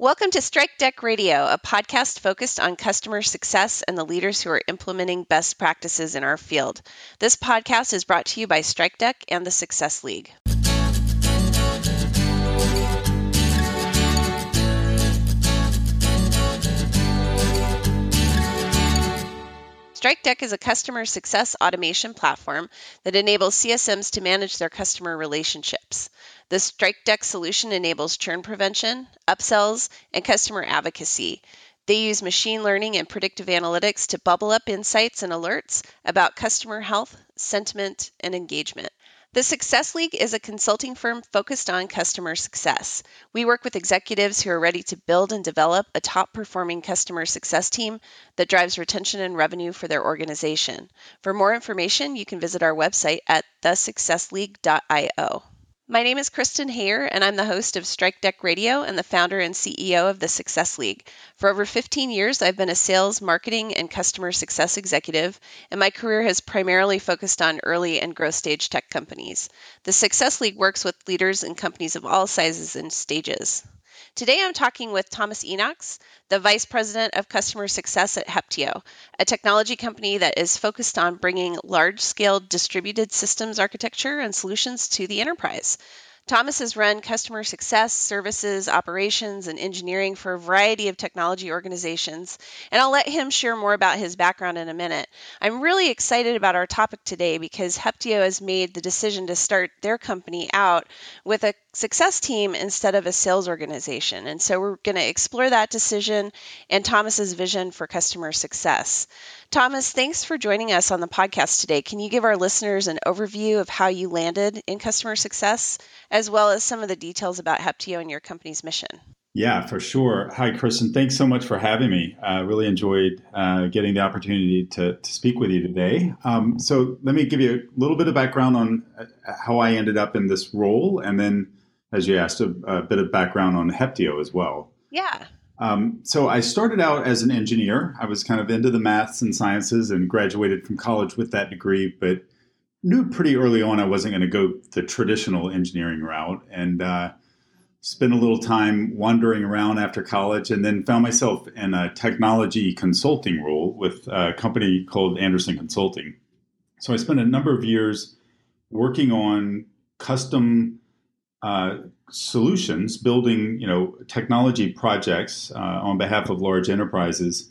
Welcome to Strikedeck Radio, a podcast focused on customer success and the leaders who are implementing best practices in our field. This podcast is brought to you by Strikedeck and the Success League. Strikedeck is a customer success automation platform that enables CSMs to manage their customer relationships. The Strikedeck solution enables churn prevention, upsells, and customer advocacy. They use machine learning and predictive analytics to bubble up insights and alerts about customer health, sentiment, and engagement. The Success League is a consulting firm focused on customer success. We work with executives who are ready to build and develop a top performing customer success team that drives retention and revenue for their organization. For more information, you can visit our website at thesuccessleague.io. My name is Kristen Hayer, and I'm the host of Strikedeck Radio and the founder and CEO of the Success League. For over 15 years, I've been a sales, marketing, and customer success executive, and my career has primarily focused on early and growth stage tech companies. The Success League works with leaders in companies of all sizes and stages. Today I'm talking with Thomas Enox, the Vice President of Customer Success at Heptio, a technology company that is focused on bringing large scale distributed systems architecture and solutions to the enterprise. Thomas has run customer success, services, operations, and engineering for a variety of technology organizations, and I'll let him share more about his background in a minute. I'm really excited about our topic today because Heptio has made the decision to start their company out with a success team instead of a sales organization. And so we're going to explore that decision and Thomas's vision for customer success. Thomas, thanks for joining us on the podcast today. Can you give our listeners an overview of how you landed in customer success, as well as some of the details about Heptio and your company's mission? Yeah, for sure. Hi, Kristen. Thanks so much for having me. I uh, really enjoyed uh, getting the opportunity to, to speak with you today. Um, so, let me give you a little bit of background on uh, how I ended up in this role, and then, as you asked, a, a bit of background on Heptio as well. Yeah. Um, so I started out as an engineer. I was kind of into the maths and sciences and graduated from college with that degree, but knew pretty early on I wasn't going to go the traditional engineering route and uh, spent a little time wandering around after college and then found myself in a technology consulting role with a company called Andersen Consulting. So I spent a number of years working on custom uh, solutions, building you know technology projects uh, on behalf of large enterprises,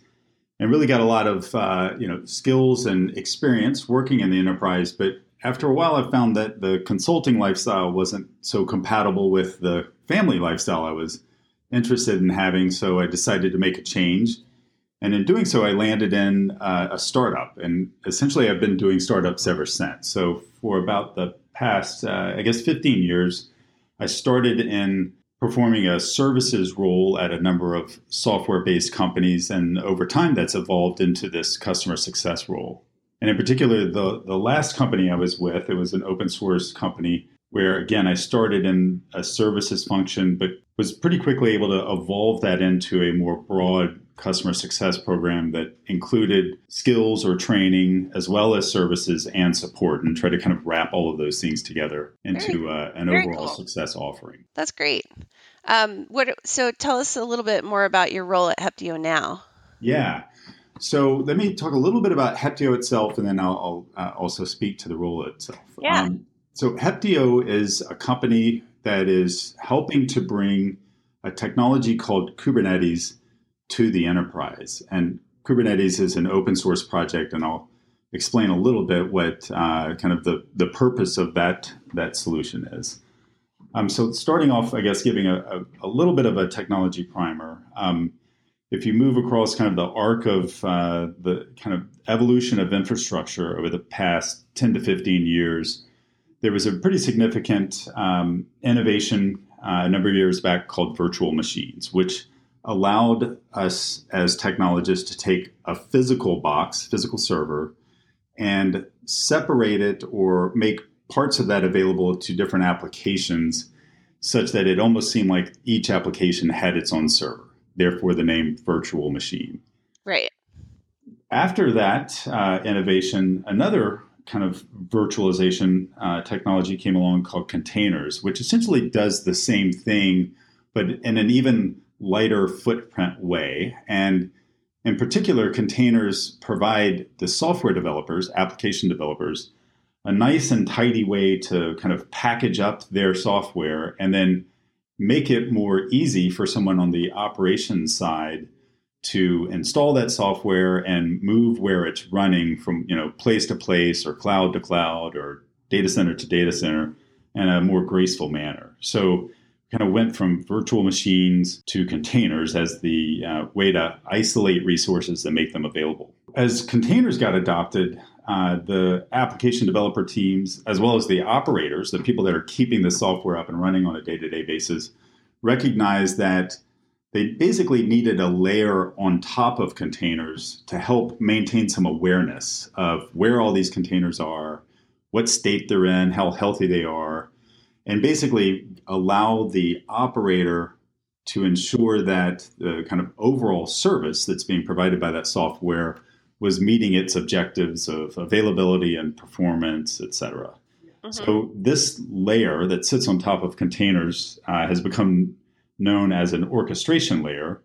and really got a lot of uh, you know skills and experience working in the enterprise. But after a while, I found that the consulting lifestyle wasn't so compatible with the family lifestyle I was interested in having. So I decided to make a change. And in doing so, I landed in uh, a startup. And essentially, I've been doing startups ever since. So for about the past, uh, I guess, 15 years, I started in performing a services role at a number of software based companies. And over time, that's evolved into this customer success role. And in particular, the, the last company I was with, it was an open source company where, again, I started in a services function, but was pretty quickly able to evolve that into a more broad customer success program that included skills or training as well as services and support and try to kind of wrap all of those things together into uh, an overall cool. success offering. That's great. Um, what, so tell us a little bit more about your role at Heptio now. Yeah. So let me talk a little bit about Heptio itself, and then I'll, I'll uh, also speak to the role itself. Yeah. Um, so Heptio is a company that is helping to bring a technology called Kubernetes to the enterprise. And Kubernetes is an open source project, and I'll explain a little bit what uh, kind of the, the purpose of that, that solution is. Um, so, starting off, I guess, giving a, a, a little bit of a technology primer. Um, if you move across kind of the arc of uh, the kind of evolution of infrastructure over the past 10 to 15 years, there was a pretty significant um, innovation uh, a number of years back called virtual machines, which allowed us as technologists to take a physical box, physical server, and separate it or make parts of that available to different applications such that it almost seemed like each application had its own server, therefore the name virtual machine. Right. After that uh, innovation, another kind of virtualization uh, technology came along called containers, which essentially does the same thing, but in an even lighter footprint way. And in particular, containers provide the software developers, application developers, a nice and tidy way to kind of package up their software and then make it more easy for someone on the operations side to install that software and move where it's running from you know place to place or cloud to cloud or data center to data center in a more graceful manner. So kind of went from virtual machines to containers as the uh, way to isolate resources and make them available. As containers got adopted, uh, the application developer teams, as well as the operators, the people that are keeping the software up and running on a day to day basis, recognized that they basically needed a layer on top of containers to help maintain some awareness of where all these containers are, what state they're in, how healthy they are, and basically allow the operator to ensure that the kind of overall service that's being provided by that software was meeting its objectives of availability and performance, et cetera. Mm-hmm. So this layer that sits on top of containers uh, has become known as an orchestration layer,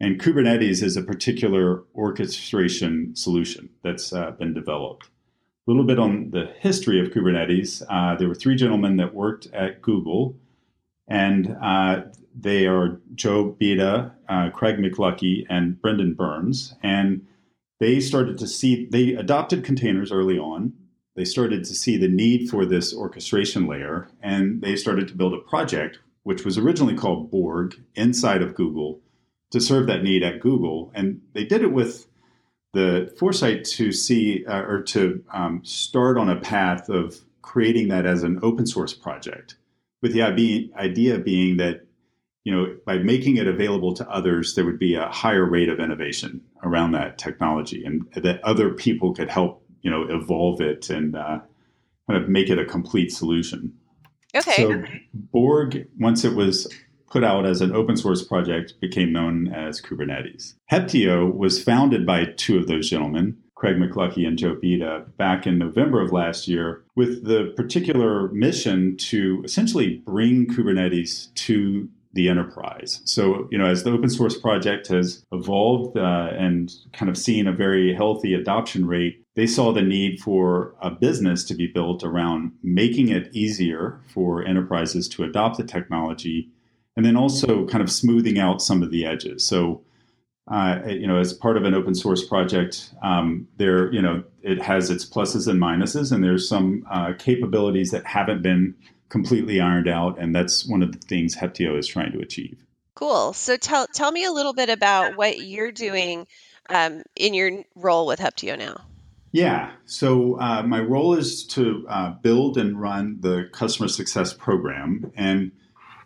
and Kubernetes is a particular orchestration solution that's uh, been developed. A little bit on the history of Kubernetes. Uh, there were three gentlemen that worked at Google, and uh, they are Joe Beda, uh, Craig McLuckie, and Brendan Burns. And they started to see, they adopted containers early on. They started to see the need for this orchestration layer, and they started to build a project, which was originally called Borg, inside of Google to serve that need at Google. And they did it with the foresight to see uh, or to um, start on a path of creating that as an open source project, with the idea being that you know by making it available to others, there would be a higher rate of innovation around that technology, and that other people could help you know evolve it and uh, kind of make it a complete solution. Okay. So Borg, once it was put out as an open source project became known as Kubernetes. Heptio was founded by two of those gentlemen, Craig McLuckie and Joe Beda, back in November of last year, with the particular mission to essentially bring Kubernetes to the enterprise. So, you know, as the open source project has evolved uh, and kind of seen a very healthy adoption rate, they saw the need for a business to be built around making it easier for enterprises to adopt the technology and then also kind of smoothing out some of the edges. So, uh, you know, as part of an open source project, um, there, you know, it has its pluses and minuses, and there's some uh, capabilities that haven't been completely ironed out, and that's one of the things Heptio is trying to achieve. Cool. So tell tell me a little bit about what you're doing um, in your role with Heptio now. Yeah. So uh, my role is to uh, build and run the customer success program, and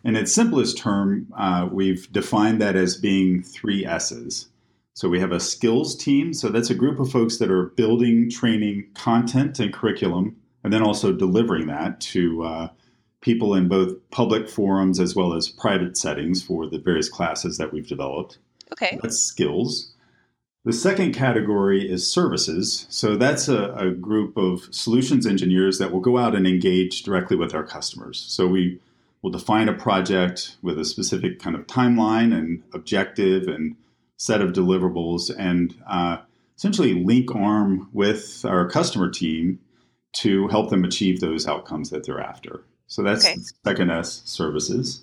in its simplest term, uh, we've defined that as being three S's. So we have a skills team. So that's a group of folks that are building, training, content, and curriculum, and then also delivering that to uh, people in both public forums as well as private settings for the various classes that we've developed. Okay. That's skills. The second category is services. So that's a, a, group of solutions engineers that will go out and engage directly with our customers. So we we'll define a project with a specific kind of timeline and objective and set of deliverables and uh, essentially link arm with our customer team to help them achieve those outcomes that they're after. So that's okay. second S services.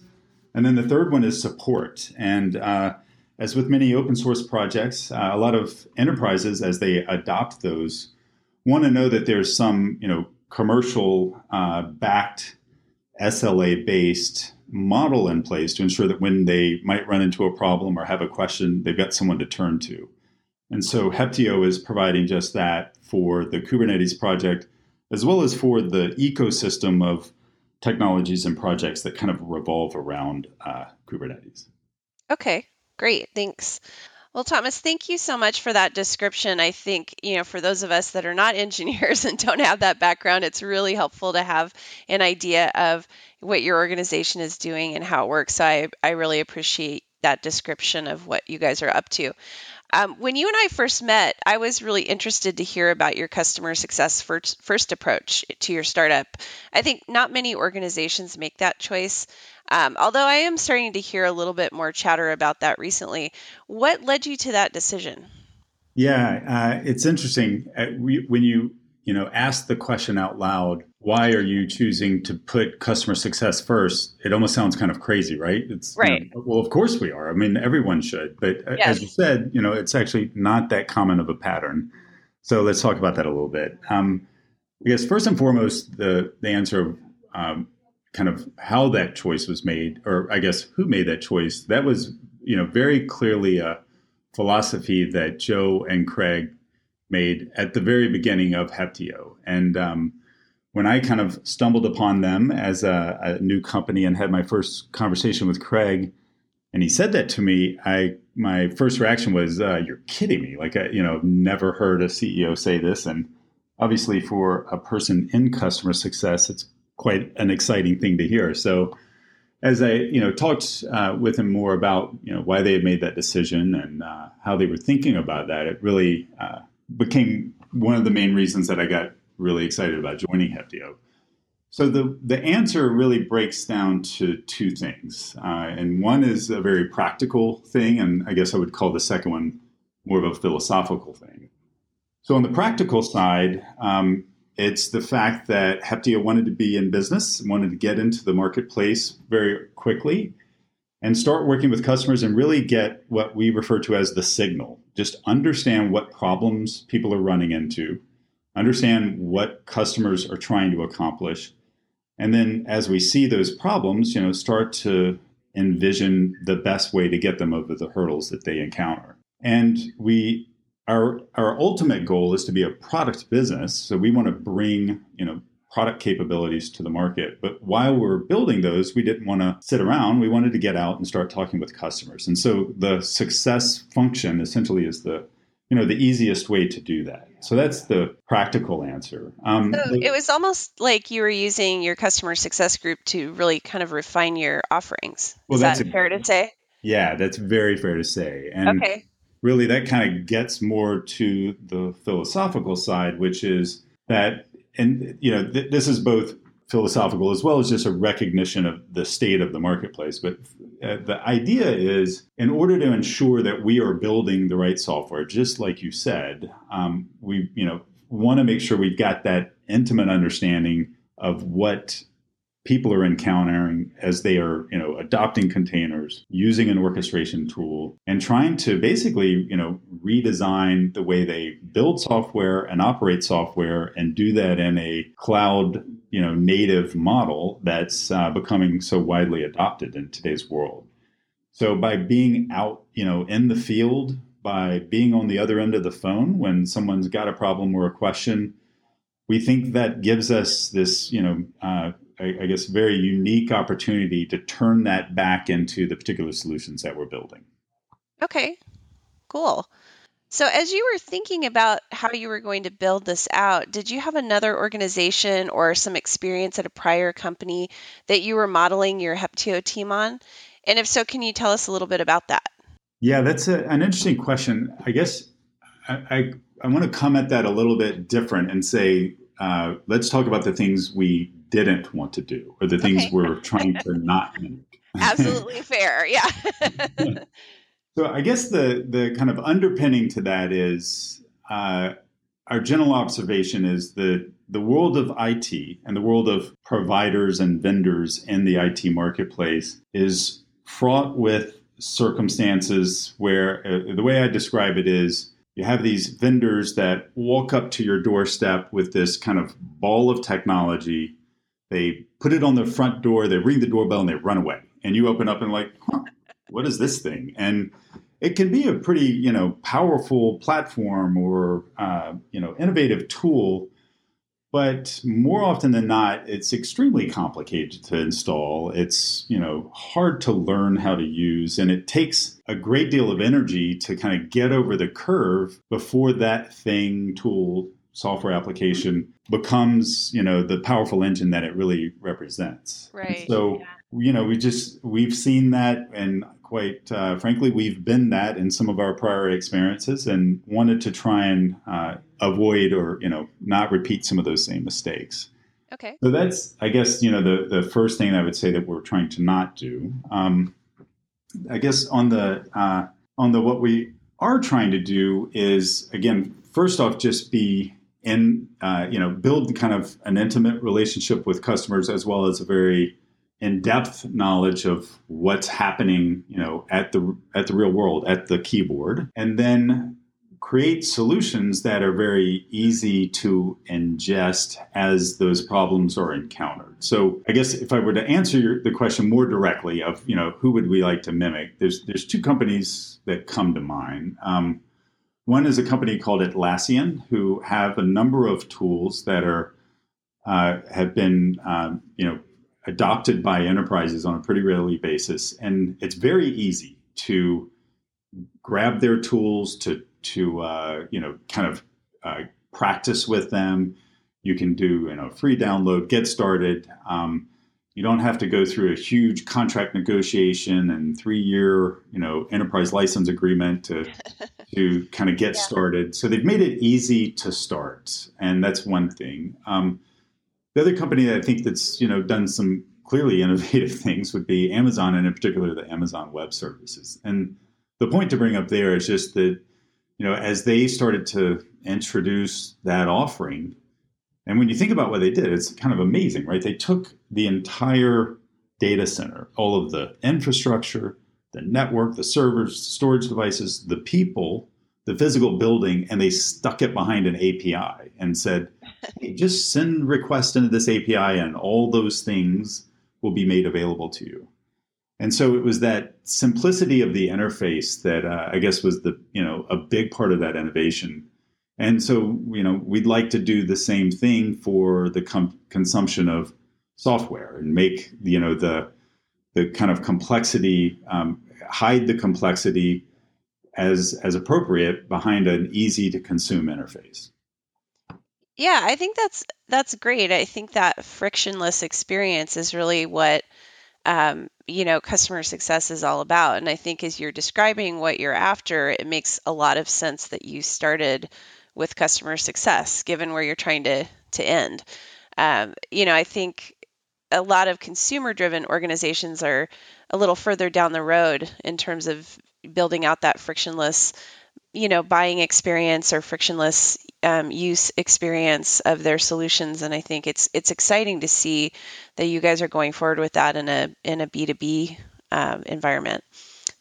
And then the third one is support. And uh, as with many open source projects, uh, a lot of enterprises, as they adopt those, want to know that there's some, you know, commercial uh, backed SLA based model in place to ensure that when they might run into a problem or have a question, they've got someone to turn to. And so Heptio is providing just that for the Kubernetes project, as well as for the ecosystem of technologies and projects that kind of revolve around uh, Kubernetes. Okay, great. Thanks. Well, Thomas, thank you so much for that description. I think, you know, for those of us that are not engineers and don't have that background, it's really helpful to have an idea of what your organization is doing and how it works. So I, I really appreciate that description of what you guys are up to. Um, when you and I first met, I was really interested to hear about your customer success first, first approach to your startup. I think not many organizations make that choice. Um, although I am starting to hear a little bit more chatter about that recently. What led you to that decision? Yeah, uh, it's interesting. Uh, we, when you you know ask the question out loud, why are you choosing to put customer success first? It almost sounds kind of crazy, right? It's right. You know, well, of course we are. I mean, everyone should. But yes. as you said, you know, it's actually not that common of a pattern. So let's talk about that a little bit. Um, I guess first and foremost, the the answer of um, kind of how that choice was made, or I guess who made that choice, that was you know very clearly a philosophy that Joe and Craig made at the very beginning of Heptio, and um, when I kind of stumbled upon them as a, a, new company and had my first conversation with Craig, and he said that to me, I my first reaction was, uh, "You're kidding me!" Like I, you know, never heard a CEO say this, and obviously for a person in customer success, it's quite an exciting thing to hear. So as I you know talked uh, with him more about you know why they had made that decision and uh, how they were thinking about that, it really uh, became one of the main reasons that I got really excited about joining Heptio. So the the answer really breaks down to two things, uh, and one is a very practical thing, and I guess I would call the second one more of a philosophical thing. So on the practical side, um, it's the fact that Heptio wanted to be in business, wanted to get into the marketplace very quickly, and start working with customers and really get what we refer to as the signal. Just understand what problems people are running into, understand what customers are trying to accomplish. And then as we see those problems, you know, start to envision the best way to get them over the hurdles that they encounter. And we our our ultimate goal is to be a product business. So we want to bring, you know, product capabilities to the market. But while we're building those, we didn't want to sit around. We wanted to get out and start talking with customers. And so the success function essentially is the you know the easiest way to do that so that's the practical answer um, so it was almost like you were using your customer success group to really kind of refine your offerings well, is that's that a, fair to say yeah that's very fair to say and okay. really that kind of gets more to the philosophical side which is that and you know th- this is both philosophical as well as just a recognition of the state of the marketplace. But uh, the idea is in order to ensure that we are building the right software, just like you said, um, we you know want to make sure we've got that intimate understanding of what people are encountering as they are, you know, adopting containers, using an orchestration tool, and trying to basically, you know, redesign the way they build software and operate software, and do that in a cloud, you know, native model that's uh, becoming so widely adopted in today's world. So by being out, you know, in the field, by being on the other end of the phone when someone's got a problem or a question, we think that gives us this, you know, uh, I, I guess, very unique opportunity to turn that back into the particular solutions that we're building. Okay, cool. So, as you were thinking about how you were going to build this out, did you have another organization or some experience at a prior company that you were modeling your Heptio team on? And if so, can you tell us a little bit about that? Yeah, that's a, an interesting question. I guess I, I, I want to come at that a little bit different and say, uh, let's talk about the things we didn't want to do or the things okay. we're trying to not do. Absolutely fair. Yeah. so I guess the the kind of underpinning to that is uh, our general observation is that the world of IT and the world of providers and vendors in the IT marketplace is fraught with circumstances where uh, the way I describe it is you have these vendors that walk up to your doorstep with this kind of ball of technology they put it on the front door, they ring the doorbell, and they run away. And you open up and like, huh, what is this thing? And it can be a pretty, you know, powerful platform or uh, you know, innovative tool. But more often than not, it's extremely complicated to install. It's you know hard to learn how to use, and it takes a great deal of energy to kind of get over the curve before that thing, tool, software application becomes you know the powerful engine that it really represents right so yeah. you know we just we've seen that and quite uh, frankly, we've been that in some of our prior experiences and wanted to try and uh, avoid or you know not repeat some of those same mistakes. Okay. So that's, I guess, you know, the the first thing I would say that we're trying to not do. Um, I guess on the uh, on the what we are trying to do is again, first off, just be in, uh, you know, build kind of an intimate relationship with customers as well as a very in-depth knowledge of what's happening, you know, at the at the real world, at the keyboard, and then create solutions that are very easy to ingest as those problems are encountered. So, I guess if I were to answer your, the question more directly of, you know, who would we like to mimic? There's there's two companies that come to mind. Um, one is a company called Atlassian, who have a number of tools that are uh, have been, um, you know, adopted by enterprises on a pretty regular basis, and it's very easy to grab their tools to to uh, you know kind of uh, practice with them. You can do you know free download, get started. Um, you don't have to go through a huge contract negotiation and three year you know enterprise license agreement to to kind of get yeah. started. So they've made it easy to start, and that's one thing. Um, the other company that I think that's you know done some clearly innovative things would be Amazon, and in particular the Amazon Web Services. And the point to bring up there is just that you know as they started to introduce that offering, and when you think about what they did, it's kind of amazing, right? They took the entire data center, all of the infrastructure, the network, the servers, storage devices, the people, the physical building, and they stuck it behind an API and said, hey, just send requests into this API and all those things will be made available to you. And so it was that simplicity of the interface that uh, I guess was the you know a big part of that innovation. And so you know we'd like to do the same thing for the com- consumption of software and make you know the the kind of complexity um, hide the complexity as as appropriate behind an easy to consume interface. Yeah, I think that's that's great. I think that frictionless experience is really what um, you know customer success is all about. And I think as you're describing what you're after, it makes a lot of sense that you started with customer success, given where you're trying to to end. Um, you know, I think a lot of consumer driven organizations are a little further down the road in terms of building out that frictionless you know buying experience or frictionless um, use experience of their solutions and i think it's it's exciting to see that you guys are going forward with that in a in a b2b um, environment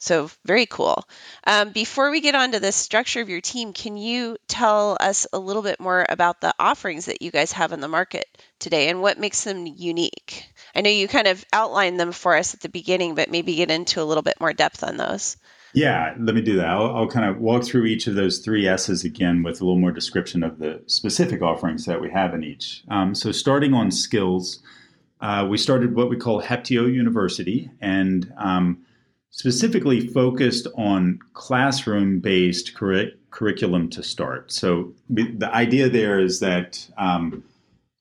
so very cool um, before we get on to the structure of your team can you tell us a little bit more about the offerings that you guys have in the market today and what makes them unique i know you kind of outlined them for us at the beginning but maybe get into a little bit more depth on those yeah, let me do that. I'll, I'll, kind of walk through each of those three S's again with a little more description of the specific offerings that we have in each. Um, so, starting on skills, uh, we started what we call Heptio University and um, specifically focused on classroom based curri- curriculum to start. So, the idea there is that um,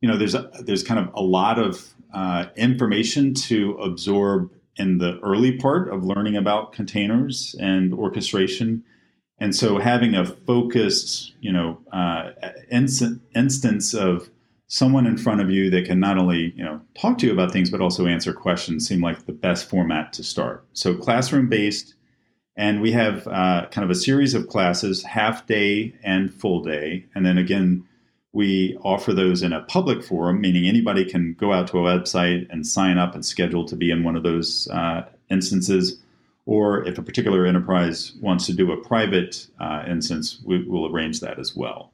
you know there's a, there's kind of a lot of uh, information to absorb in the early part of learning about containers and orchestration. And so having a focused, you know, uh, instance of someone in front of you that can not only, you know, talk to you about things, but also answer questions seem like the best format to start. So classroom based, and we have uh, kind of a series of classes, half day and full day. And then again, we offer those in a public forum, meaning anybody can go out to a website and sign up and schedule to be in one of those uh, instances. Or if a particular enterprise wants to do a private uh, instance, we, will arrange that as well.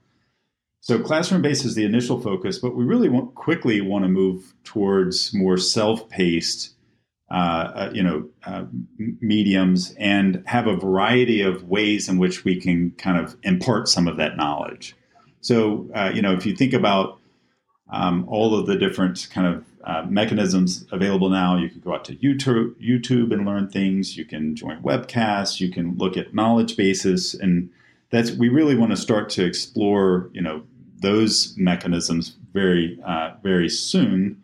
So classroom based is the initial focus, but we really want, quickly want to move towards more self-paced, uh, uh you know, uh, mediums, and have a variety of ways in which we can kind of impart some of that knowledge. So, uh, you know, if you think about um, all of the different kind of uh, mechanisms available now, you can go out to YouTube, YouTube and learn things. You can join webcasts. You can look at knowledge bases, and that's we really want to start to explore, you know, those mechanisms very, uh, very soon,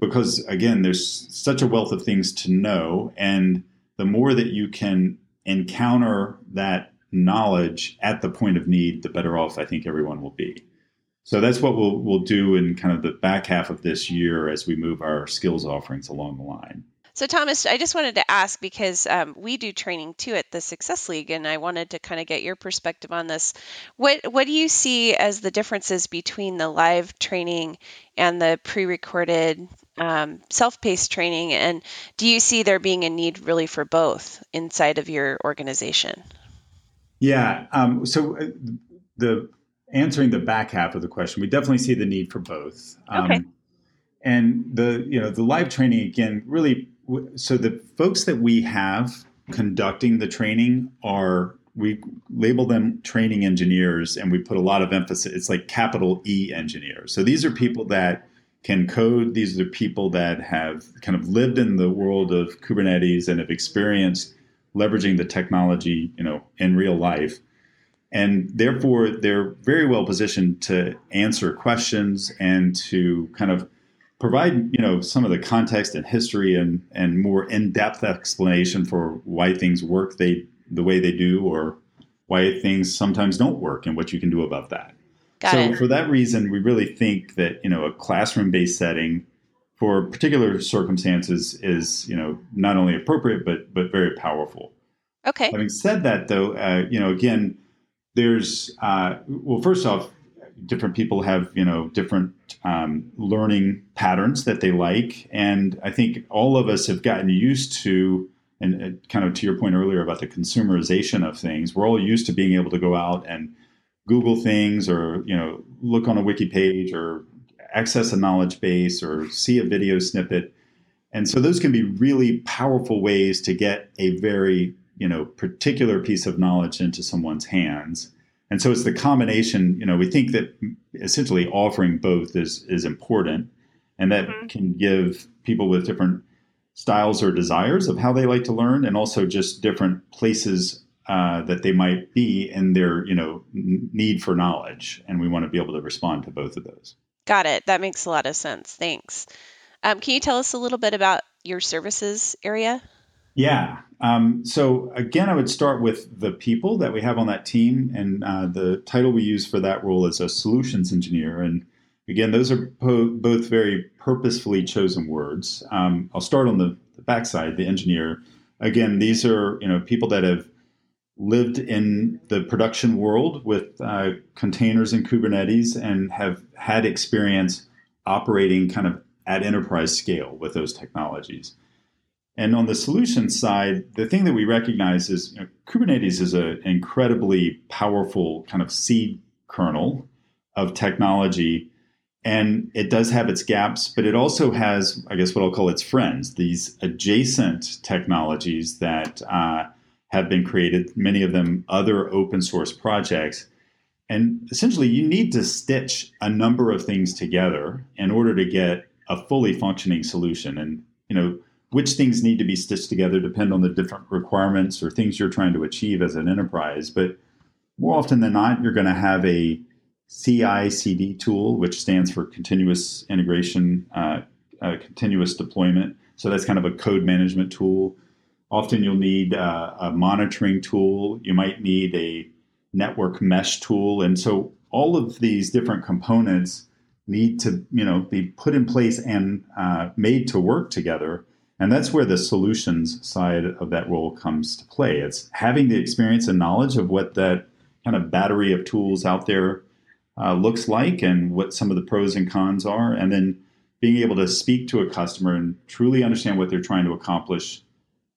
because again, there's such a wealth of things to know, and the more that you can encounter that knowledge at the point of need, the better off I think everyone will be. So that's what we'll we'll do in kind of the back half of this year as we move our skills offerings along the line. So, Thomas, I just wanted to ask because um, we do training too at the Success League, and I wanted to kind of get your perspective on this. What what do you see as the differences between the live training and the pre-recorded um, self-paced training, and do you see there being a need really for both inside of your organization? Yeah. Um, so uh, the answering the back half of the question, we definitely see the need for both. Okay. Um, and the you know the live training again really so the folks that we have conducting the training are we label them training engineers and we put a lot of emphasis it's like capital e engineers. So these are mm-hmm. people that can code these are people that have kind of lived in the world of kubernetes and have experienced leveraging the technology you know in real life. And therefore they're very well positioned to answer questions and to kind of provide you know some of the context and history and and more in-depth explanation for why things work they the way they do or why things sometimes don't work and what you can do about that. Got so it. for that reason, we really think that you know a classroom-based setting for particular circumstances is you know not only appropriate but but very powerful. Okay. Having said that, though, uh, you know again, there's uh, well, first off, different people have you know different um, learning patterns that they like. And i think all of us have gotten used to and uh, kind of to your point earlier about the consumerization of things we're all used to being able to go out and google things or you know look on a wiki page or access a knowledge base or see a video snippet. And so those can be really powerful ways to get a very you know particular piece of knowledge into someone's hands and so it's the combination, you know, we think that essentially offering both is is important and that mm-hmm. can give people with different styles or desires of how they like to learn and also just different places uh, that they might be in their, you know, need for knowledge. And we want to be able to respond to both of those. Got it. That makes a lot of sense. Thanks. Um, can you tell us a little bit about your services area? Yeah. Um, so again, I would start with the people that we have on that team, and uh, the title we use for that role is a solutions engineer. And again, those are po- both very purposefully chosen words. Um, I'll start on the, the backside, the engineer. Again, these are you know people that have lived in the production world with uh, containers and Kubernetes and have had experience operating kind of at enterprise scale with those technologies. And on the solution side, the thing that we recognize is you know, Kubernetes is an incredibly powerful kind of seed kernel of technology. And it does have its gaps, but it also has, I guess, what I'll call its friends, these adjacent technologies that uh, have been created, many of them other open source projects. And essentially, you need to stitch a number of things together in order to get a fully functioning solution. And, you know, which things need to be stitched together depend on the different requirements or things you're trying to achieve as an enterprise. But more often than not, you're going to have a CI CD tool, which stands for continuous integration, uh, uh, continuous deployment. So that's kind of a code management tool. Often you'll need uh, a monitoring tool. You might need a network mesh tool. And so all of these different components need to you know be put in place and uh, made to work together and that's where the solutions side of that role comes to play. It's having the experience and knowledge of what that kind of battery of tools out there uh, looks like and what some of the pros and cons are, and then being able to speak to a customer and truly understand what they're trying to accomplish,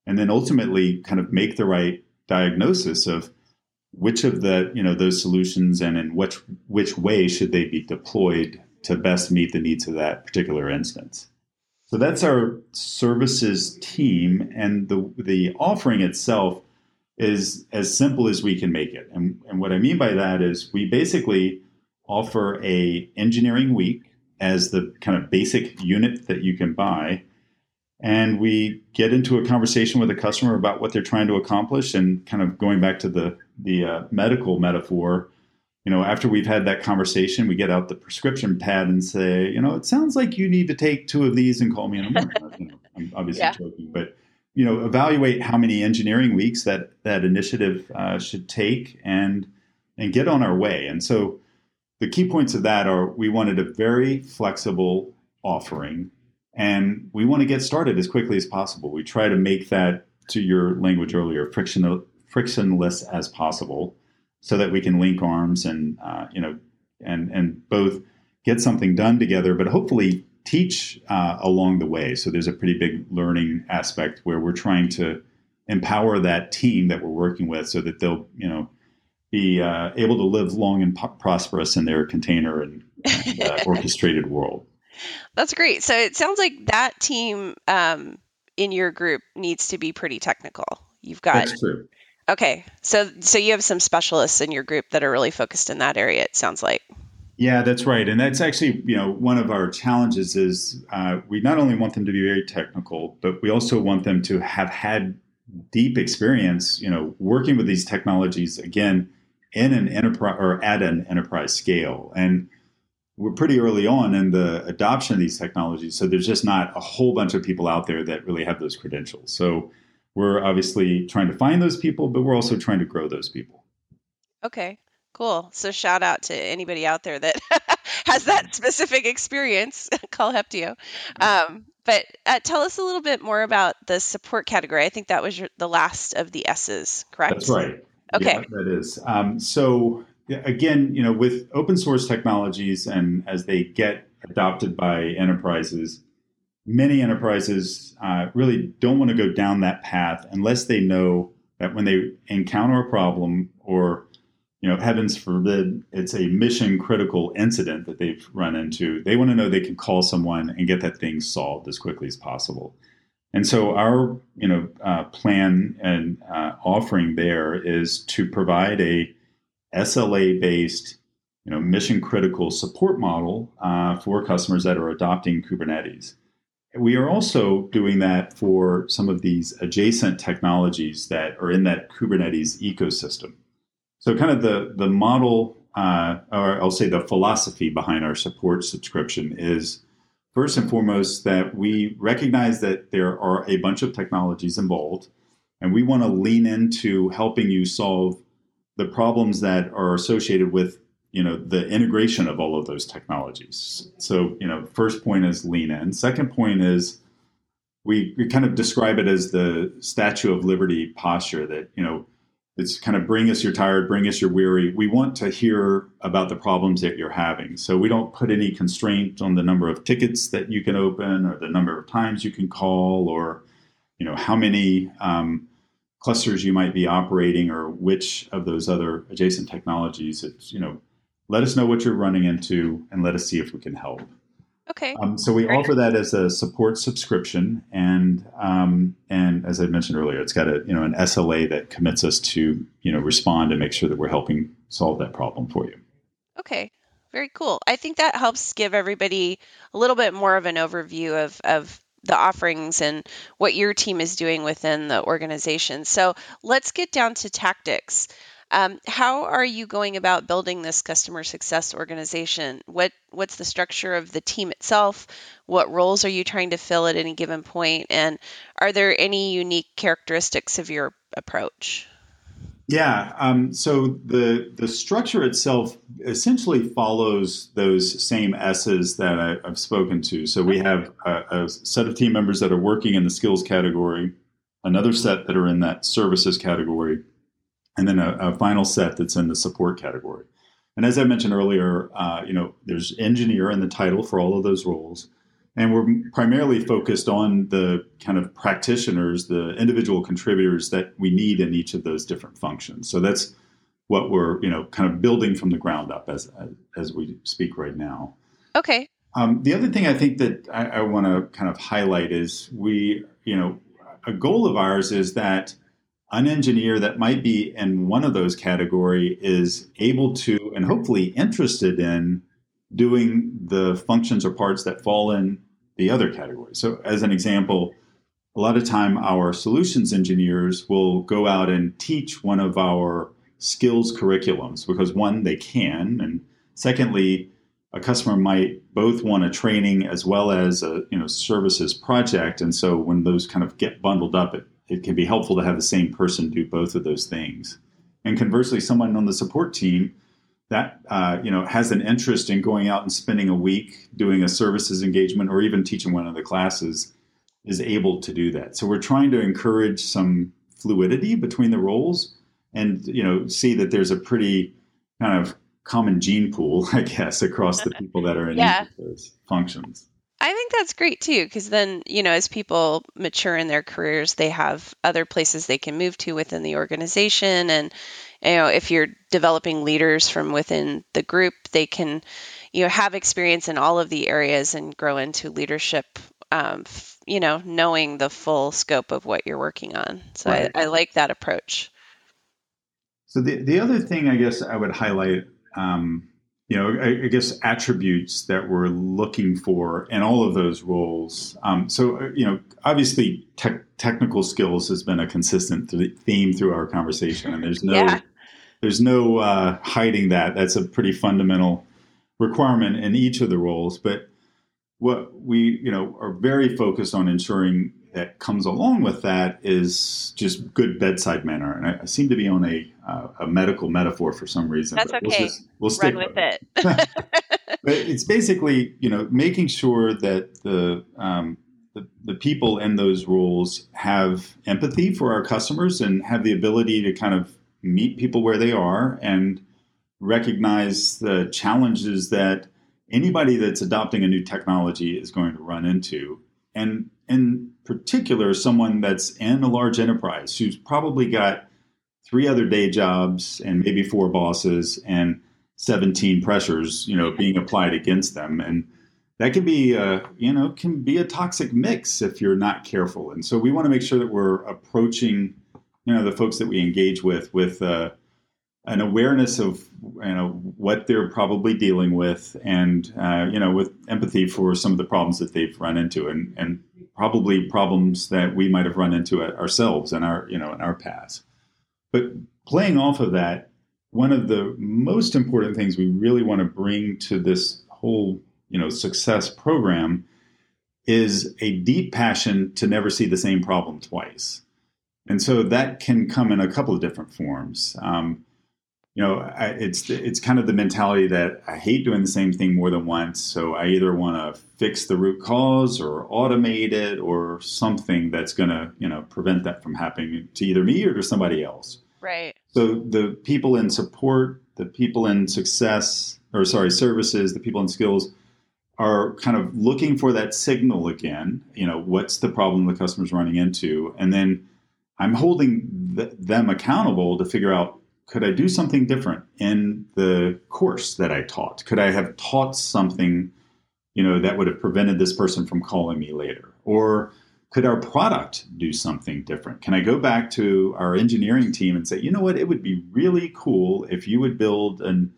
and then ultimately kind of make the right diagnosis of which of the you know those solutions and in which which way should they be deployed to best meet the needs of that particular instance. So that's our services team, and the the offering itself is as simple as we can make it. And, and what I mean by that is we basically offer a engineering week as the kind of basic unit that you can buy and we get into a conversation with a customer about what they're trying to accomplish and kind of going back to the the uh, medical metaphor you know, after we've had that conversation, we get out the prescription pad and say, you know, it sounds like you need to take two of these and call me in the morning. you know, I'm obviously yeah. joking, but you know, evaluate how many engineering weeks that that initiative uh, should take, and and get on our way. And so, the key points of that are: we wanted a very flexible offering, and we want to get started as quickly as possible. We try to make that, to your language earlier, frictionless as possible, so that we can link arms and uh, you know, and and both get something done together, but hopefully teach uh, along the way. So there's a pretty big learning aspect where we're trying to empower that team that we're working with so that they'll, you know, be uh, able to live long and po- prosperous in their container and, and uh, orchestrated world. That's great. So it sounds like that team um, in your group needs to be pretty technical. You've got That's true. Okay. So so you have some specialists in your group that are really focused in that area it sounds like. Yeah, that's right, and that's actually you know one of our challenges is uh, we not only want them to be very technical, but we also want them to have had deep experience, you know, working with these technologies again in an enterprise or at an enterprise scale, and we're pretty early on in the adoption of these technologies, so there's just not a whole bunch of people out there that really have those credentials. So we're obviously trying to find those people, but we're also trying to grow those people. Okay. Cool. So shout out to anybody out there that has that specific experience. Call Heptio. Um, but uh, tell us a little bit more about the support category. I think that was your, the last of the S's, correct? That's right. Okay. Yeah, that is. Um, so again, you know, with open source technologies and as they get adopted by enterprises, many enterprises uh, really don't want to go down that path unless they know that when they encounter a problem or you know, heavens forbid, it's a mission critical incident that they've run into. They want to know they can call someone and get that thing solved as quickly as possible. And so our, you know, uh, plan and uh, offering there is to provide a SLA based, you know, mission critical support model uh, for customers that are adopting Kubernetes. We are also doing that for some of these adjacent technologies that are in that Kubernetes ecosystem. So, kind of the the model, uh, or I'll say the philosophy behind our support subscription is first and foremost that we recognize that there are a bunch of technologies involved, and we want to lean into helping you solve the problems that are associated with you know the integration of all of those technologies. So, you know, first point is lean in. Second point is we, we kind of describe it as the Statue of Liberty posture that you know it's kind of bring us your tired, bring us your weary. We want to hear about the problems that you're having. So we don't put any constraint on the number of tickets that you can open or the number of times you can call or you know how many um, clusters you might be operating or which of those other adjacent technologies. It's you know let us know what you're running into and let us see if we can help. Okay. Um, so we offer that as a support subscription, and um, and as I mentioned earlier, it's got a you know an SLA that commits us to you know respond and make sure that we're helping solve that problem for you. Okay. Very cool. I think that helps give everybody a little bit more of an overview of, of the offerings and what your team is doing within the organization. So let's get down to tactics. Um, how are you going about building this customer success organization? What what's the structure of the team itself? What roles are you trying to fill at any given point? And are there any unique characteristics of your approach? Yeah. Um, so the the structure itself essentially follows those same S's that I, have spoken to. So we have a, a, set of team members that are working in the skills category, another set that are in that services category, and then a, a, final set that's in the support category. And as I mentioned earlier, uh, you know, there's engineer in the title for all of those roles, and we're primarily focused on the kind of practitioners, the individual contributors that we need in each of those different functions. So that's what we're, you know, kind of building from the ground up as as we speak right now. Okay. Um, the other thing I think that I, I want to kind of highlight is we, you know, a goal of ours is that an engineer that might be in one of those category is able to and hopefully interested in doing the functions or parts that fall in the other category. So as an example, a lot of time our solutions engineers will go out and teach one of our skills curriculums because one they can and secondly a customer might both want a training as well as a you know services project, and so when those kind of get bundled up, it, it can be helpful to have the same person do both of those things. And conversely, someone on the support team that uh, you know has an interest in going out and spending a week doing a services engagement or even teaching one of the classes is able to do that. So we're trying to encourage some fluidity between the roles and you know see that there's a pretty kind of common gene pool, I guess, across the people that are in yeah. those functions. I think that's great too, because then, you know, as people mature in their careers, they have other places they can move to within the organization. And, you know, if you're developing leaders from within the group, they can, you know, have experience in all of the areas and grow into leadership, um, you know, knowing the full scope of what you're working on. So right. I, I like that approach. So the, the other thing I guess I would highlight um, you know, I, I, guess attributes that we're looking for in all of those roles. Um, so, uh, you know, obviously, te- technical skills has been a consistent th- theme through our conversation, and there's no, yeah. there's no uh, hiding that. That's a pretty fundamental requirement in each of the roles. But what we, you know, are very focused on ensuring that comes along with that is just good bedside manner. And I, I seem to be on a, uh, a medical metaphor for some reason. That's okay. We'll, just, we'll stick Run with it. it. but it's basically, you know, making sure that the, um, the, the people in those roles have empathy for our customers and have the ability to kind of meet people where they are and recognize the challenges that anybody that's adopting a new technology is going to run into. And in particular someone that's in a large enterprise who's probably got three other day jobs and maybe four bosses and 17 pressures you know being applied against them. And that can be a, you know can be a toxic mix if you're not careful. And so we want to make sure that we're approaching you know the folks that we engage with with uh, an awareness of you know what they're probably dealing with and uh, you know with empathy for some of the problems that they've run into. And and probably problems that we might have run into ourselves in our you know in our past. But playing off of that, one of the most important things we really want to bring to this whole you know success program is a deep passion to never see the same problem twice. And so that can come in a couple of different forms. Um, you know, I, it's it's kind of the mentality that I hate doing the same thing more than once. So I either want to fix the root cause or automate it or something that's going to you know prevent that from happening to either me or to somebody else. Right. So the people in support, the people in success, or sorry, services, the people in skills are kind of looking for that signal again. You know, what's the problem the customer's running into, and then I'm holding th- them accountable to figure out could I do something different in the course that I taught? Could I have taught something, you know, that would have prevented this person from calling me later? Or could our product do something different? Can I go back to our engineering team and say, you know what, it would be really cool if you would build an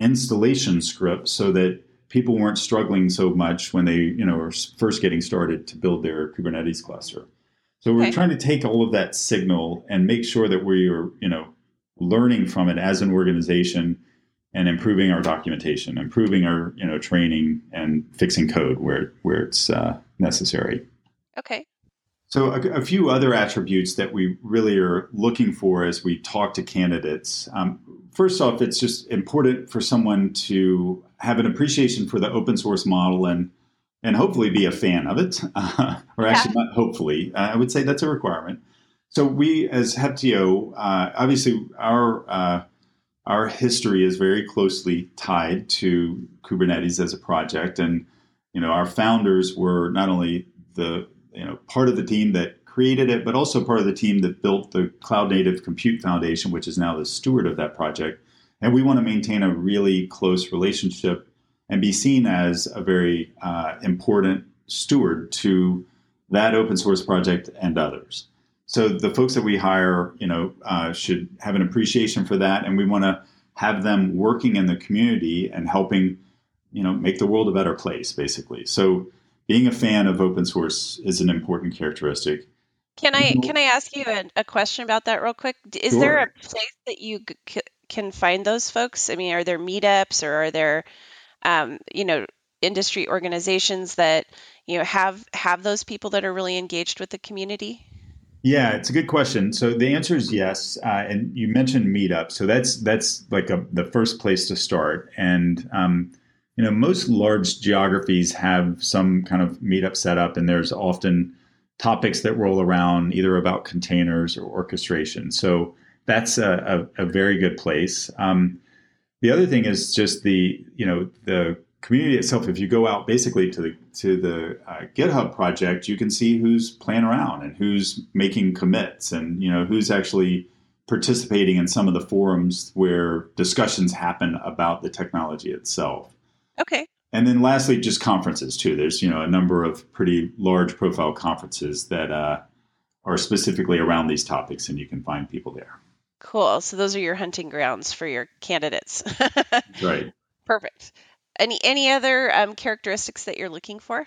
installation script so that people weren't struggling so much when they, you know, were first getting started to build their Kubernetes cluster. So we're okay. trying to take all of that signal and make sure that we are, you know, learning from it as an organization and improving our documentation, improving our you know training and fixing code where where it's uh, necessary. Okay. So a, a, few other attributes that we really are looking for as we talk to candidates. Um, first off, it's just important for someone to have an appreciation for the open source model and and hopefully be a fan of it, uh, or actually not hopefully. Uh, I would say that's a requirement. So we, as Heptio, uh, obviously our uh, our history is very closely tied to Kubernetes as a project, and you know our founders were not only the you know part of the team that created it, but also part of the team that built the Cloud Native Compute Foundation, which is now the steward of that project. And we want to maintain a really close relationship and be seen as a very uh, important steward to that open source project and others. So the folks that we hire, you know, uh, should have an appreciation for that, and we want to have them working in the community and helping, you know, make the world a better place, basically. So being a fan of open source is an important characteristic. Can I can I ask you a, a question about that real quick? Is sure. there a place that you c- can find those folks? I mean, are there meetups or are there um, you know, industry organizations that you know have have those people that are really engaged with the community? Yeah, it's a good question. So the answer is yes. Uh, and you mentioned Meetup, so that's that's like a, the first place to start. And um, you know, most large geographies have some kind of meetup set up, and there's often topics that roll around either about containers or orchestration. So that's a, a, a very good place. Um, the other thing is just the you know the community itself. If you go out basically to the to the uh, GitHub project, you can see who's playing around and who's making commits, and you know who's actually participating in some of the forums where discussions happen about the technology itself. Okay. And then lastly, just conferences too. There's you know a number of pretty large profile conferences that uh, are specifically around these topics, and you can find people there. Cool. So those are your hunting grounds for your candidates. right. Perfect. Any any other um, characteristics that you're looking for?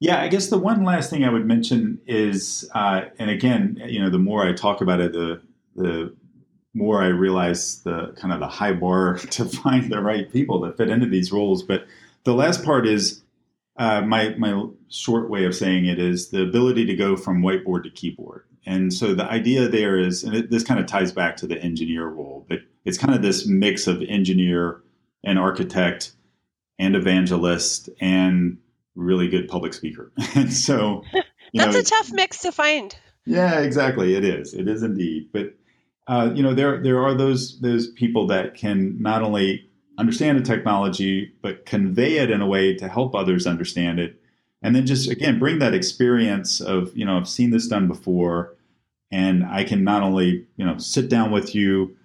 Yeah, I guess the one last thing I would mention is, uh, and again, you know, the more I talk about it, the the more I realize the kind of the high bar to find the right people that fit into these roles. But the last part is uh, my my short way of saying it is the ability to go from whiteboard to keyboard. And so the idea there is, and it, this kind of ties back to the engineer role, but it's kind of this mix of engineer and architect and evangelist and really good public speaker. and so that's know, a tough mix to find. Yeah, exactly. It is. It is indeed. But uh, you know, there there are those those people that can not only understand the technology but convey it in a way to help others understand it, and then just again bring that experience of you know I've seen this done before, and I can not only you know sit down with you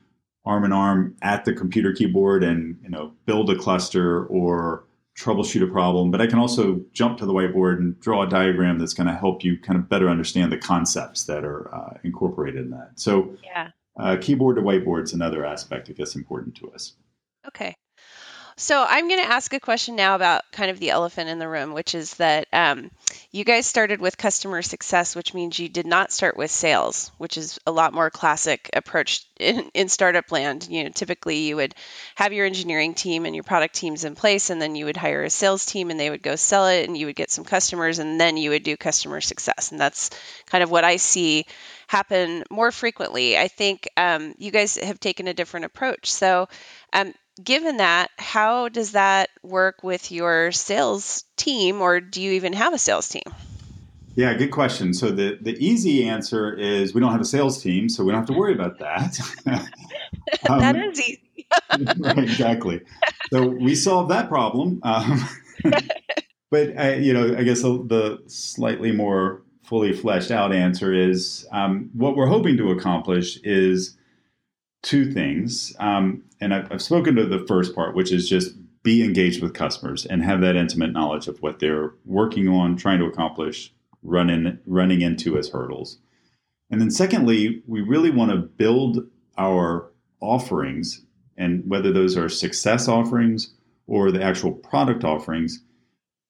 arm in arm at the computer keyboard and you know build a cluster or troubleshoot a problem, but I can also jump to the whiteboard and draw a diagram that's going to help you kind of better understand the concepts that are uh, incorporated in that. So, yeah uh, keyboard to whiteboard is another aspect that's important to us. Okay. So I'm going to ask a question now about kind of the elephant in the room, which is that um, you guys started with customer success, which means you did not start with sales, which is a lot more classic approach in, in startup land. You know, typically you would have your engineering team and your product teams in place, and then you would hire a sales team, and they would go sell it, and you would get some customers, and then you would do customer success, and that's kind of what I see happen more frequently. I think um, you guys have taken a different approach. So, um, given that, how does that work with your sales team, or do you even have a sales team? Yeah, good question. So the, the easy answer is we don't have a sales team, so we don't have to worry about that. um, that is easy. right, exactly. So we solved that problem. Um, but I, you know, I guess the, the, slightly more fully fleshed out answer is um, what we're hoping to accomplish is two things. Um, and I've, I've spoken to the first part, which is just be engaged with customers and have that intimate knowledge of what they're working on, trying to accomplish, running running into as hurdles. And then secondly, we really want to build our offerings and whether those are success offerings or the actual product offerings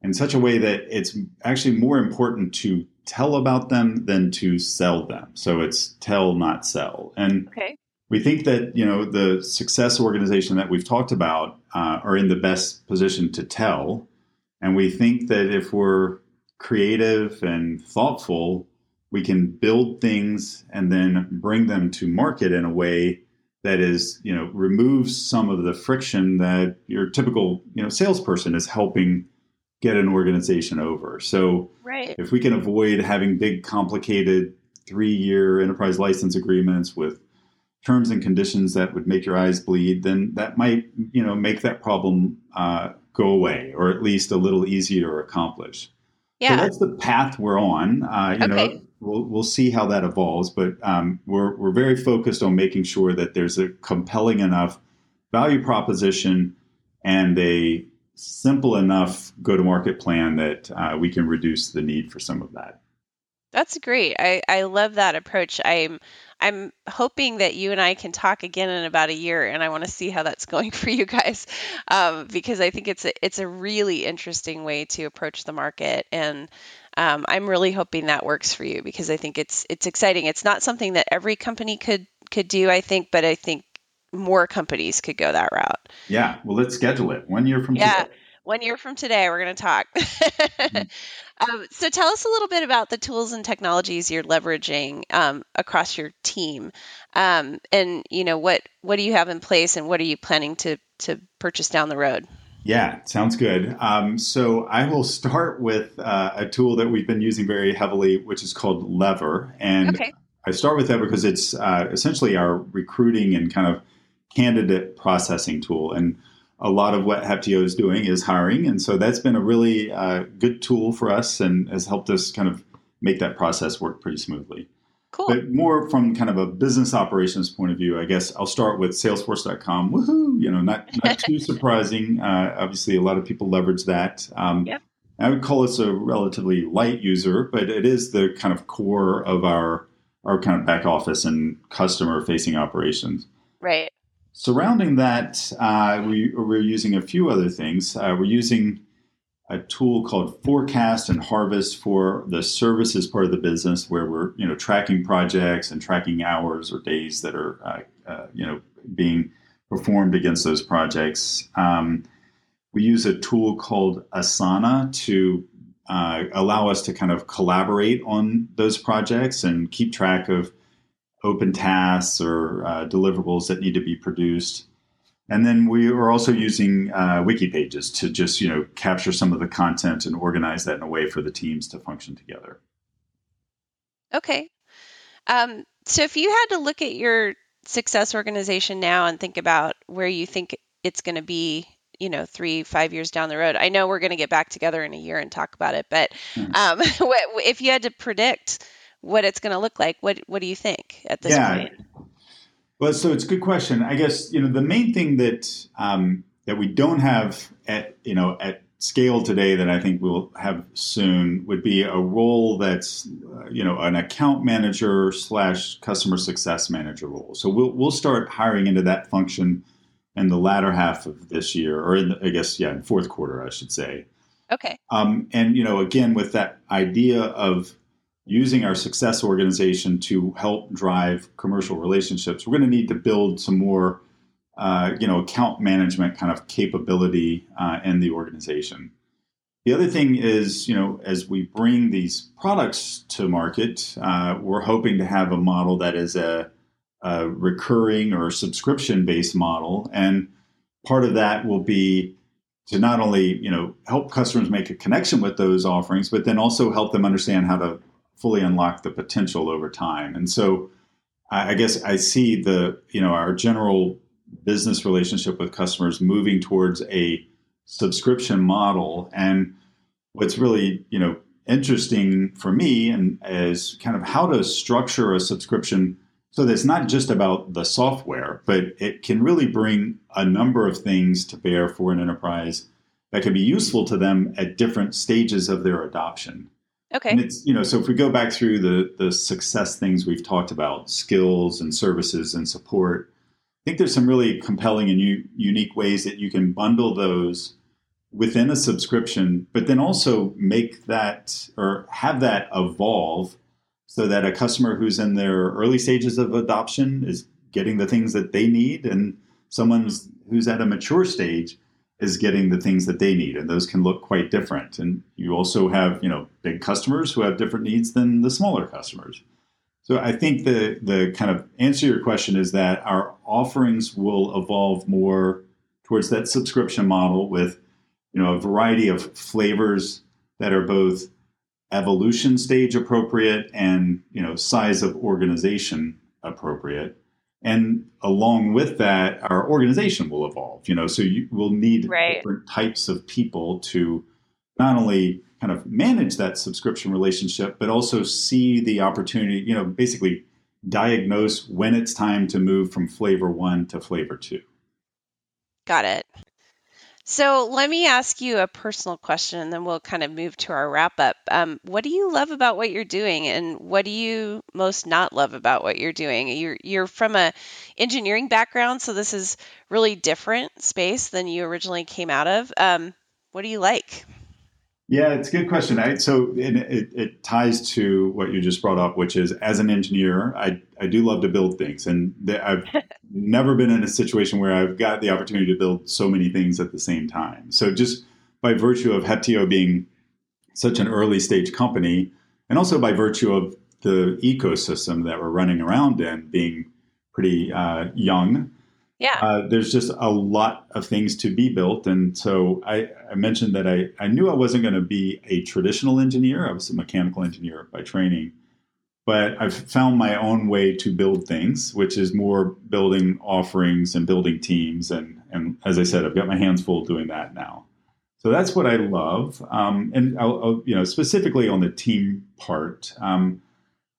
in such a way that it's actually more important to tell about them than to sell them. So it's tell, not sell. And okay we think that you know the success organization that we've talked about uh, are in the best position to tell, and we think that if we're creative and thoughtful, we can build things and then bring them to market in a way that is you know removes some of the friction that your typical you know salesperson is helping get an organization over. So right. if we can avoid having big complicated three year enterprise license agreements with terms and conditions that would make your eyes bleed, then that might you know make that problem uh, go away, or at least a little easier to accomplish. Yeah. So that's the path we're on. Uh, you okay. know, we'll we'll see how that evolves, but um, we're we're very focused on making sure that there's a compelling enough value proposition and a simple enough go-to-market plan that uh, we can reduce the need for some of that. That's great. I, I love that approach. I'm I'm hoping that you and I can talk again in about a year, and I want to see how that's going for you guys, um, because I think it's a it's a really interesting way to approach the market, and um, I'm really hoping that works for you because I think it's it's exciting. It's not something that every company could could do, I think, but I think more companies could go that route. Yeah, well, let's schedule it one year from Yeah, today. One year from today, we're going to talk. um, so, tell us a little bit about the tools and technologies you're leveraging um, across your team, um, and you know what what do you have in place, and what are you planning to to purchase down the road? Yeah, sounds good. Um, so I will start with uh, a tool that we've been using very heavily, which is called Lever, and Okay. I start with that because it's uh, essentially our recruiting and kind of candidate processing tool. And a lot of what Heptio is doing is hiring. And so that's been a really uh, good tool for us and has helped us kind of make that process work pretty smoothly. Cool. But more from kind of a business operations point of view, I guess I'll start with Salesforce.com. Woohoo! You know, not not too surprising. Uh, obviously, a lot of people leverage that. Um, Yep. I would call us a relatively light user, but it is the kind of core of our our kind of back office and customer facing operations. right. Surrounding that, uh, we, we're using a few other things. Uh, we're using a tool called Forecast and Harvest for the services part of the business, where we're you know tracking projects and tracking hours or days that are uh, uh, you know being performed against those projects. Um, we use a tool called Asana to uh, allow us to kind of collaborate on those projects and keep track of open tasks or uh, deliverables that need to be produced. And then we are also using uh, wiki pages to just you know capture some of the content and organize that in a way for the teams to function together. Okay. Um, so, if you had to look at your success organization now and think about where you think it's going to be, you know, three, five years down the road, I know we're going to get back together in a year and talk about it, but Hmm. um, if you had to predict what it's going to look like, what what do you think at this Yeah. point? Well, so it's a good question. I guess you know the main thing that um, that we don't have at you know at scale today that I think we'll have soon would be a role that's uh, you know an account manager slash customer success manager role. So we'll we'll start hiring into that function in the latter half of this year, or in the, I guess yeah, in fourth quarter, I should say. Okay. Um, and you know, again, with that idea of using our success organization to help drive commercial relationships, we're going to need to build some more, uh, you know, account management kind of capability uh, in the organization. The other thing is, you know, as we bring these products to market, uh, we're hoping to have a model that is a, a recurring or subscription based model, and part of that will be to not only you know help customers make a connection with those offerings, but then also help them understand how to fully unlock the potential over time. And so, I I guess I see the you know our general business relationship with customers moving towards a subscription model. And what's really you know interesting for me and is kind of how to structure a subscription so that it's not just about the software, but it can really bring a number of things to bear for an enterprise that can be useful to them at different stages of their adoption. Okay. And it's, you know, so if we go back through the the success things we've talked about, skills and services and support, I think there's some really compelling and u- unique ways that you can bundle those within a subscription, but then also make that or have that evolve so that a customer who's in their early stages of adoption is getting the things that they need and someone who's at a mature stage is getting the things that they need and those can look quite different. And you also have you know big customers who have different needs than the smaller customers. So i think the the kind of answer to your question is that our offerings will evolve more towards that subscription model with you know a variety of flavors that are both evolution stage appropriate and you know size of organization appropriate and along with that our organization will evolve you know so you will need Right. different types of people to not only kind of manage that subscription relationship but also see the opportunity you know basically diagnose when it's time to move from flavor 1 to flavor 2 Got it. So let me ask you a personal question, and then we'll kind of move to our wrap up. Um, what do you love about what you're doing, and what do you most not love about what you're doing? You're you're from a engineering background, so this is really different space than you originally came out of. Um, what do you like? Yeah, it's a good question. I, so it, it, it, ties to what you just brought up, which is as an engineer, I, I do love to build things. And I've never been in a situation where I've got the opportunity to build so many things at the same time. So just by virtue of Heptio being such an early stage company, and also by virtue of the ecosystem that we're running around in being pretty uh, young, yeah. Uh, there's just a lot of things to be built. And so I, I mentioned that I, I knew I wasn't going to be a traditional engineer. I was a mechanical engineer by training. But I've found my own way to build things, which is more building offerings and building teams. And, and as I said, I've got my hands full doing that now. So that's what I love. Um, and I'll, I'll, you know, specifically on the team part, um,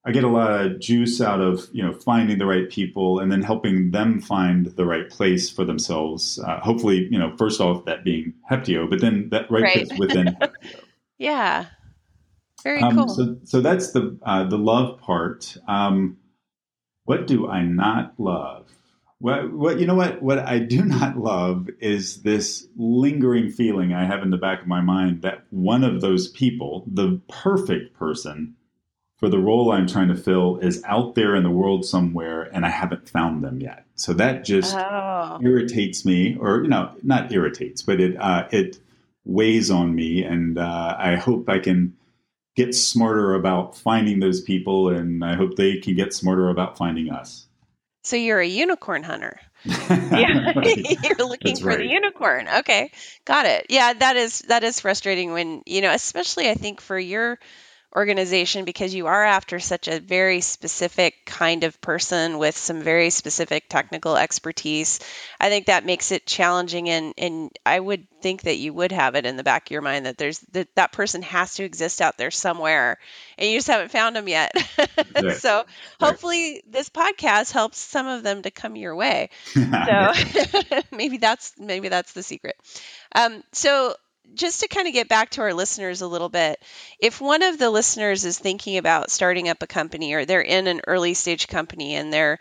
I get a lot of juice out of you know finding the right people and then helping them find the right place for themselves. Uh, hopefully, you know, first off that being Heptio, but then that right, right. fits within Heptio. Yeah, very um, cool. So, so that's the uh, the love part. Um, what do I not love? What, what you know what what I do not love is this lingering feeling I have in the back of my mind that one of those people, the perfect person for the role I'm trying to fill is out there in the world somewhere and I haven't found them yet. So that just oh. irritates me, or you know, not irritates, but it uh, it weighs on me, and uh, I hope I can get smarter about finding those people, and I hope they can get smarter about finding us. So you're a unicorn hunter. yeah, you're looking That's for right. the unicorn. Okay, got it. Yeah, that is that is frustrating when you know, especially I think for your organization because you are after such a very specific kind of person with some very specific technical expertise. I think that makes it challenging and and I would think that you would have it in the back of your mind that there's that that person has to exist out there somewhere and you just haven't found them yet. Yeah. so hopefully right. this podcast helps some of them to come your way. So maybe that's maybe that's the secret. Um, so just to kind of get back to our listeners a little bit, if one of the listeners is thinking about starting up a company or they're in an early stage company and they're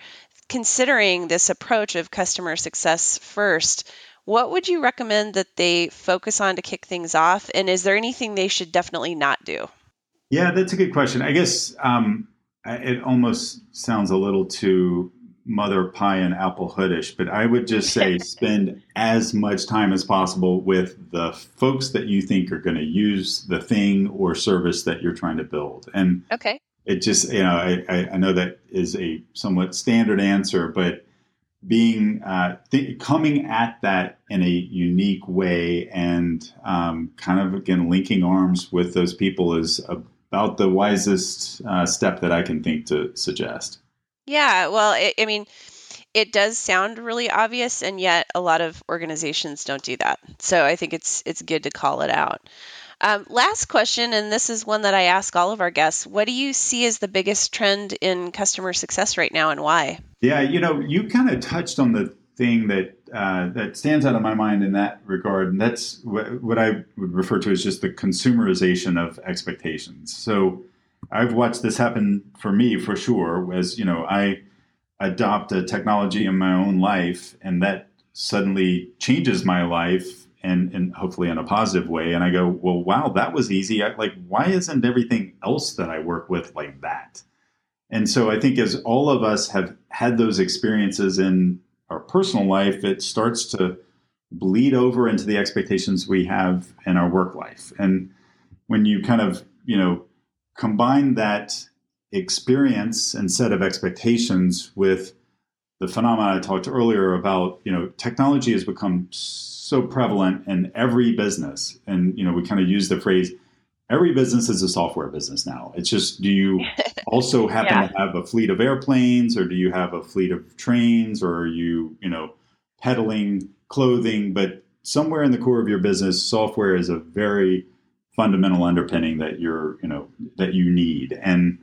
considering this approach of customer success first, what would you recommend that they focus on to kick things off? And is there anything they should definitely not do? Yeah, that's a good question. I guess um, it almost sounds a little too mother pie and apple hoodish, but I would just say spend as much time as possible with the folks that you think are going to use the thing or service that you're trying to build. And okay, it just you know I, I know that is a somewhat standard answer, but being uh, th- coming at that in a unique way and um, kind of again linking arms with those people is about the wisest uh, step that I can think to suggest. Yeah, well, it, I mean, it does sound really obvious, and yet a lot of organizations don't do that. So I think it's it's good to call it out. Um, last question, and this is one that I ask all of our guests: What do you see as the biggest trend in customer success right now, and why? Yeah, you know, you kind of touched on the thing that uh, that stands out of my mind in that regard, and that's what, what I would refer to as just the consumerization of expectations. So I've watched this happen for me for sure. As you know, I adopt a technology in my own life, and that suddenly changes my life, and and hopefully in a positive way. And I go, well, wow, that was easy. I, like, why isn't everything else that I work with like that? And so I think as all of us have had those experiences in our personal life, it starts to bleed over into the expectations we have in our work life. And when you kind of, you know, combine that experience and set of expectations with the phenomenon I talked earlier about, you know, technology has become so prevalent in every business. And, you know, we kind of use the phrase, every business is a software business now. It's just, do you also happen yeah. to have a fleet of airplanes or do you have a fleet of trains or are you, you know, peddling clothing? But somewhere in the core of your business, software is a very fundamental underpinning that you're you know that you need. And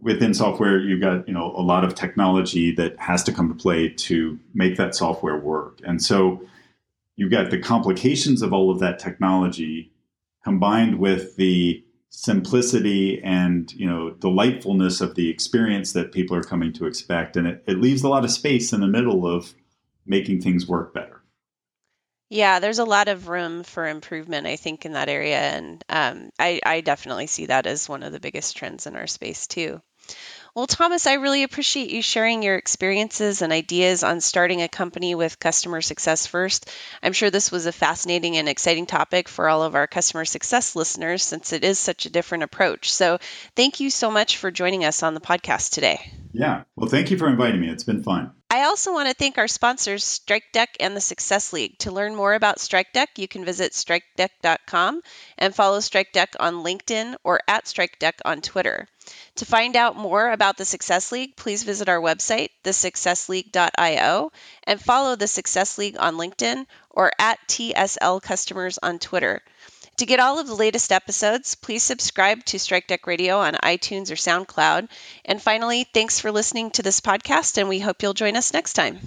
within software you've got you know a lot of technology that has to come to play to make that software work. And so you've got the complications of all of that technology combined with the simplicity and you know delightfulness of the experience that people are coming to expect. And it, it leaves a lot of space in the middle of making things work better Yeah, there's a lot of room for improvement, I think, in that area. And um, I, I definitely see that as one of the biggest trends in our space, too. Well, Thomas, I really appreciate you sharing your experiences and ideas on starting a company with customer success first. I'm sure this was a fascinating and exciting topic for all of our customer success listeners since it is such a different approach. So, thank you so much for joining us on the podcast today. Yeah. Well, thank you for inviting me. It's been fun. I also want to thank our sponsors, Strikedeck and the Success League. To learn more about Strikedeck, you can visit strikedeck.com and follow Strikedeck on LinkedIn or at Strikedeck on Twitter. To find out more about the Success League, please visit our website, thesuccessleague.io, and follow the Success League on LinkedIn or at TSL Customers on Twitter. To get all of the latest episodes, please subscribe to Strikedeck Radio on iTunes or SoundCloud. And finally, thanks for listening to this podcast, and we hope you'll join us next time.